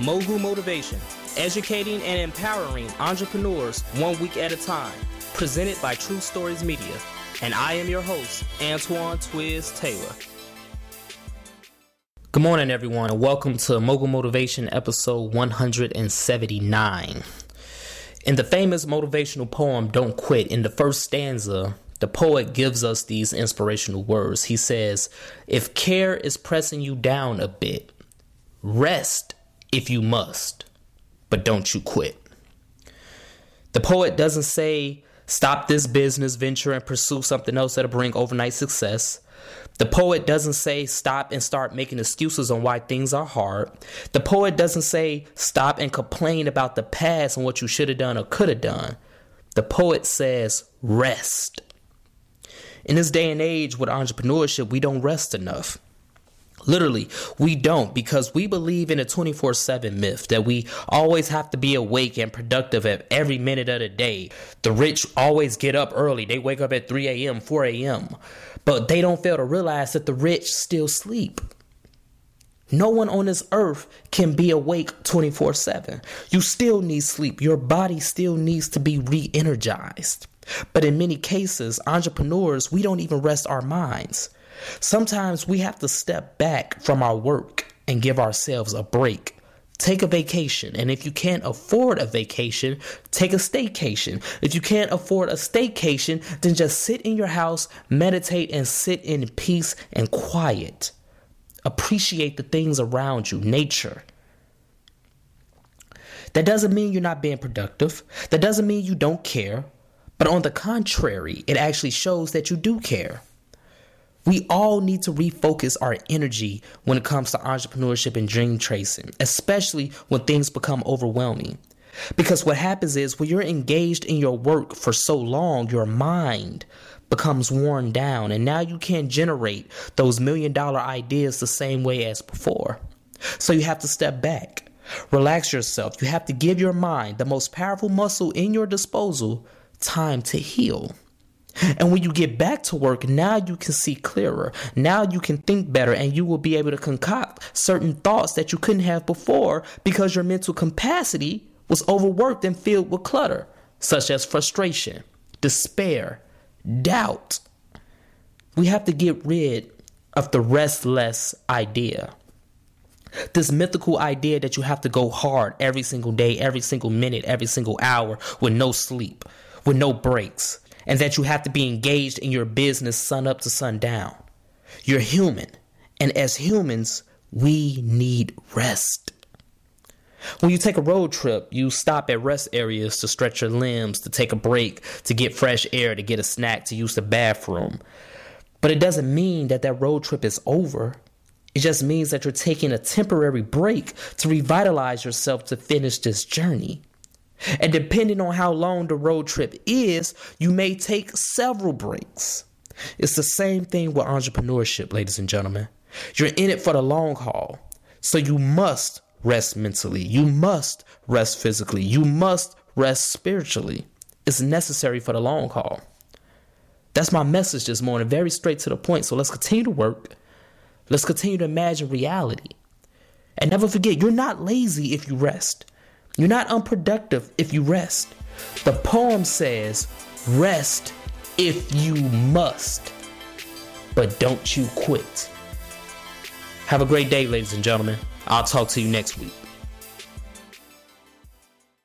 Mogul Motivation, educating and empowering entrepreneurs one week at a time. Presented by True Stories Media. And I am your host, Antoine Twiz Taylor. Good morning, everyone, and welcome to Mogul Motivation episode 179. In the famous motivational poem, Don't Quit, in the first stanza, the poet gives us these inspirational words. He says, If care is pressing you down a bit, rest if you must, but don't you quit. The poet doesn't say, Stop this business venture and pursue something else that'll bring overnight success. The poet doesn't say stop and start making excuses on why things are hard. The poet doesn't say stop and complain about the past and what you should have done or could have done. The poet says rest. In this day and age with entrepreneurship, we don't rest enough. Literally, we don't because we believe in a 24 7 myth that we always have to be awake and productive at every minute of the day. The rich always get up early, they wake up at 3 a.m., 4 a.m., but they don't fail to realize that the rich still sleep. No one on this earth can be awake 24 7. You still need sleep. Your body still needs to be re energized. But in many cases, entrepreneurs, we don't even rest our minds. Sometimes we have to step back from our work and give ourselves a break. Take a vacation. And if you can't afford a vacation, take a staycation. If you can't afford a staycation, then just sit in your house, meditate, and sit in peace and quiet. Appreciate the things around you, nature. That doesn't mean you're not being productive. That doesn't mean you don't care. But on the contrary, it actually shows that you do care. We all need to refocus our energy when it comes to entrepreneurship and dream tracing, especially when things become overwhelming. Because what happens is when you're engaged in your work for so long, your mind becomes worn down, and now you can't generate those million dollar ideas the same way as before. So you have to step back, relax yourself. You have to give your mind, the most powerful muscle in your disposal, time to heal. And when you get back to work, now you can see clearer. Now you can think better and you will be able to concoct certain thoughts that you couldn't have before because your mental capacity was overworked and filled with clutter, such as frustration, despair, doubt. We have to get rid of the restless idea. This mythical idea that you have to go hard every single day, every single minute, every single hour with no sleep, with no breaks and that you have to be engaged in your business sun up to sundown. You're human, and as humans, we need rest. When you take a road trip, you stop at rest areas to stretch your limbs, to take a break, to get fresh air, to get a snack, to use the bathroom. But it doesn't mean that that road trip is over. It just means that you're taking a temporary break to revitalize yourself to finish this journey. And depending on how long the road trip is, you may take several breaks. It's the same thing with entrepreneurship, ladies and gentlemen. You're in it for the long haul. So you must rest mentally. You must rest physically. You must rest spiritually. It's necessary for the long haul. That's my message this morning, very straight to the point. So let's continue to work. Let's continue to imagine reality. And never forget, you're not lazy if you rest. You're not unproductive if you rest. The poem says, rest if you must, but don't you quit. Have a great day, ladies and gentlemen. I'll talk to you next week.